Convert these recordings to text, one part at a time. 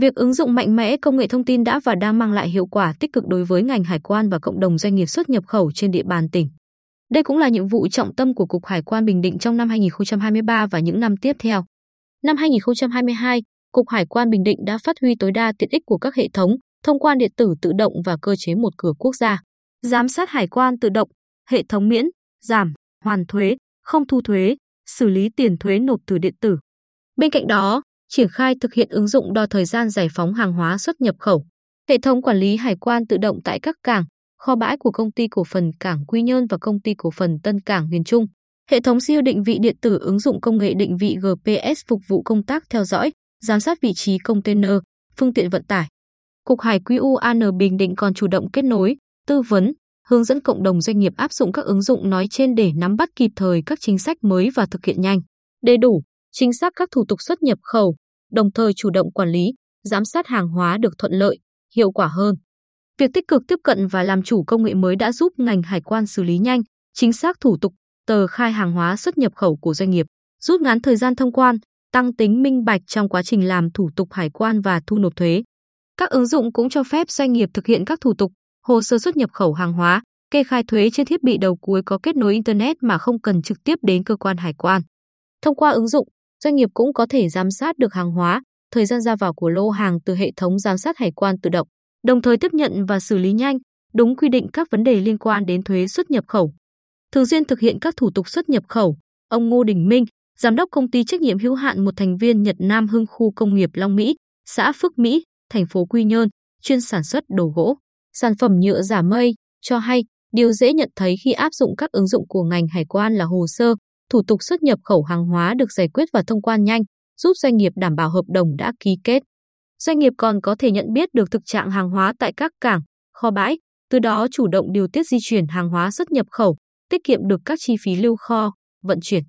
Việc ứng dụng mạnh mẽ công nghệ thông tin đã và đang mang lại hiệu quả tích cực đối với ngành hải quan và cộng đồng doanh nghiệp xuất nhập khẩu trên địa bàn tỉnh. Đây cũng là nhiệm vụ trọng tâm của Cục Hải quan Bình Định trong năm 2023 và những năm tiếp theo. Năm 2022, Cục Hải quan Bình Định đã phát huy tối đa tiện ích của các hệ thống thông quan điện tử tự động và cơ chế một cửa quốc gia. Giám sát hải quan tự động, hệ thống miễn, giảm, hoàn thuế, không thu thuế, xử lý tiền thuế nộp từ điện tử. Bên cạnh đó, triển khai thực hiện ứng dụng đo thời gian giải phóng hàng hóa xuất nhập khẩu, hệ thống quản lý hải quan tự động tại các cảng, kho bãi của công ty cổ phần Cảng Quy Nhơn và công ty cổ phần Tân Cảng Huyền Trung. Hệ thống siêu định vị điện tử ứng dụng công nghệ định vị GPS phục vụ công tác theo dõi, giám sát vị trí container, phương tiện vận tải. Cục Hải quy UAN Bình Định còn chủ động kết nối, tư vấn, hướng dẫn cộng đồng doanh nghiệp áp dụng các ứng dụng nói trên để nắm bắt kịp thời các chính sách mới và thực hiện nhanh, đầy đủ, chính xác các thủ tục xuất nhập khẩu, đồng thời chủ động quản lý, giám sát hàng hóa được thuận lợi, hiệu quả hơn. Việc tích cực tiếp cận và làm chủ công nghệ mới đã giúp ngành hải quan xử lý nhanh, chính xác thủ tục, tờ khai hàng hóa xuất nhập khẩu của doanh nghiệp, rút ngắn thời gian thông quan, tăng tính minh bạch trong quá trình làm thủ tục hải quan và thu nộp thuế. Các ứng dụng cũng cho phép doanh nghiệp thực hiện các thủ tục, hồ sơ xuất nhập khẩu hàng hóa, kê khai thuế trên thiết bị đầu cuối có kết nối internet mà không cần trực tiếp đến cơ quan hải quan. Thông qua ứng dụng, doanh nghiệp cũng có thể giám sát được hàng hóa, thời gian ra vào của lô hàng từ hệ thống giám sát hải quan tự động, đồng thời tiếp nhận và xử lý nhanh, đúng quy định các vấn đề liên quan đến thuế xuất nhập khẩu. Thường xuyên thực hiện các thủ tục xuất nhập khẩu, ông Ngô Đình Minh, giám đốc công ty trách nhiệm hữu hạn một thành viên Nhật Nam Hưng khu công nghiệp Long Mỹ, xã Phước Mỹ, thành phố Quy Nhơn, chuyên sản xuất đồ gỗ, sản phẩm nhựa giả mây, cho hay điều dễ nhận thấy khi áp dụng các ứng dụng của ngành hải quan là hồ sơ, thủ tục xuất nhập khẩu hàng hóa được giải quyết và thông quan nhanh, giúp doanh nghiệp đảm bảo hợp đồng đã ký kết. Doanh nghiệp còn có thể nhận biết được thực trạng hàng hóa tại các cảng, kho bãi, từ đó chủ động điều tiết di chuyển hàng hóa xuất nhập khẩu, tiết kiệm được các chi phí lưu kho, vận chuyển.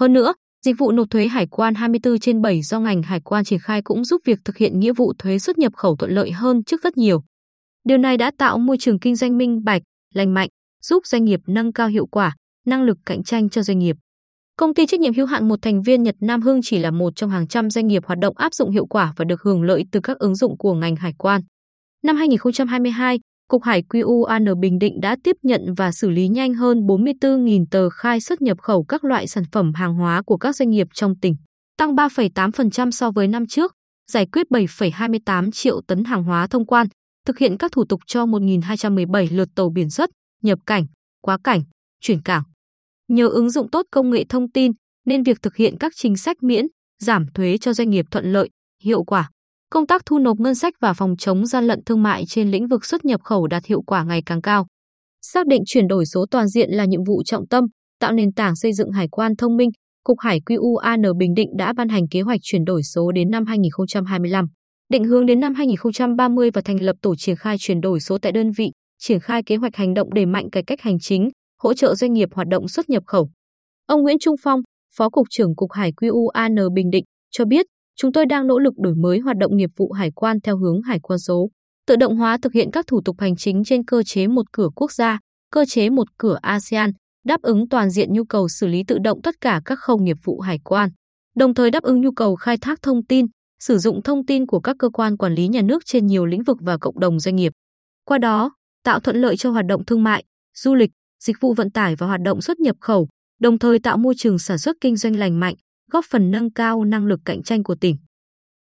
Hơn nữa, dịch vụ nộp thuế hải quan 24 trên 7 do ngành hải quan triển khai cũng giúp việc thực hiện nghĩa vụ thuế xuất nhập khẩu thuận lợi hơn trước rất nhiều. Điều này đã tạo môi trường kinh doanh minh bạch, lành mạnh, giúp doanh nghiệp nâng cao hiệu quả, năng lực cạnh tranh cho doanh nghiệp. Công ty trách nhiệm hữu hạn một thành viên Nhật Nam Hưng chỉ là một trong hàng trăm doanh nghiệp hoạt động áp dụng hiệu quả và được hưởng lợi từ các ứng dụng của ngành hải quan. Năm 2022, Cục Hải QUAN Bình Định đã tiếp nhận và xử lý nhanh hơn 44.000 tờ khai xuất nhập khẩu các loại sản phẩm hàng hóa của các doanh nghiệp trong tỉnh, tăng 3,8% so với năm trước, giải quyết 7,28 triệu tấn hàng hóa thông quan, thực hiện các thủ tục cho 1.217 lượt tàu biển xuất, nhập cảnh, quá cảnh, chuyển cảng. Nhờ ứng dụng tốt công nghệ thông tin nên việc thực hiện các chính sách miễn, giảm thuế cho doanh nghiệp thuận lợi, hiệu quả. Công tác thu nộp ngân sách và phòng chống gian lận thương mại trên lĩnh vực xuất nhập khẩu đạt hiệu quả ngày càng cao. Xác định chuyển đổi số toàn diện là nhiệm vụ trọng tâm, tạo nền tảng xây dựng hải quan thông minh, Cục Hải QUAN Bình Định đã ban hành kế hoạch chuyển đổi số đến năm 2025, định hướng đến năm 2030 và thành lập tổ triển khai chuyển đổi số tại đơn vị, triển khai kế hoạch hành động đẩy mạnh cải cách hành chính, hỗ trợ doanh nghiệp hoạt động xuất nhập khẩu. Ông Nguyễn Trung Phong, Phó Cục trưởng Cục Hải QUAN Bình Định, cho biết, chúng tôi đang nỗ lực đổi mới hoạt động nghiệp vụ hải quan theo hướng hải quan số, tự động hóa thực hiện các thủ tục hành chính trên cơ chế một cửa quốc gia, cơ chế một cửa ASEAN, đáp ứng toàn diện nhu cầu xử lý tự động tất cả các khâu nghiệp vụ hải quan, đồng thời đáp ứng nhu cầu khai thác thông tin, sử dụng thông tin của các cơ quan quản lý nhà nước trên nhiều lĩnh vực và cộng đồng doanh nghiệp. Qua đó, tạo thuận lợi cho hoạt động thương mại, du lịch, dịch vụ vận tải và hoạt động xuất nhập khẩu, đồng thời tạo môi trường sản xuất kinh doanh lành mạnh, góp phần nâng cao năng lực cạnh tranh của tỉnh.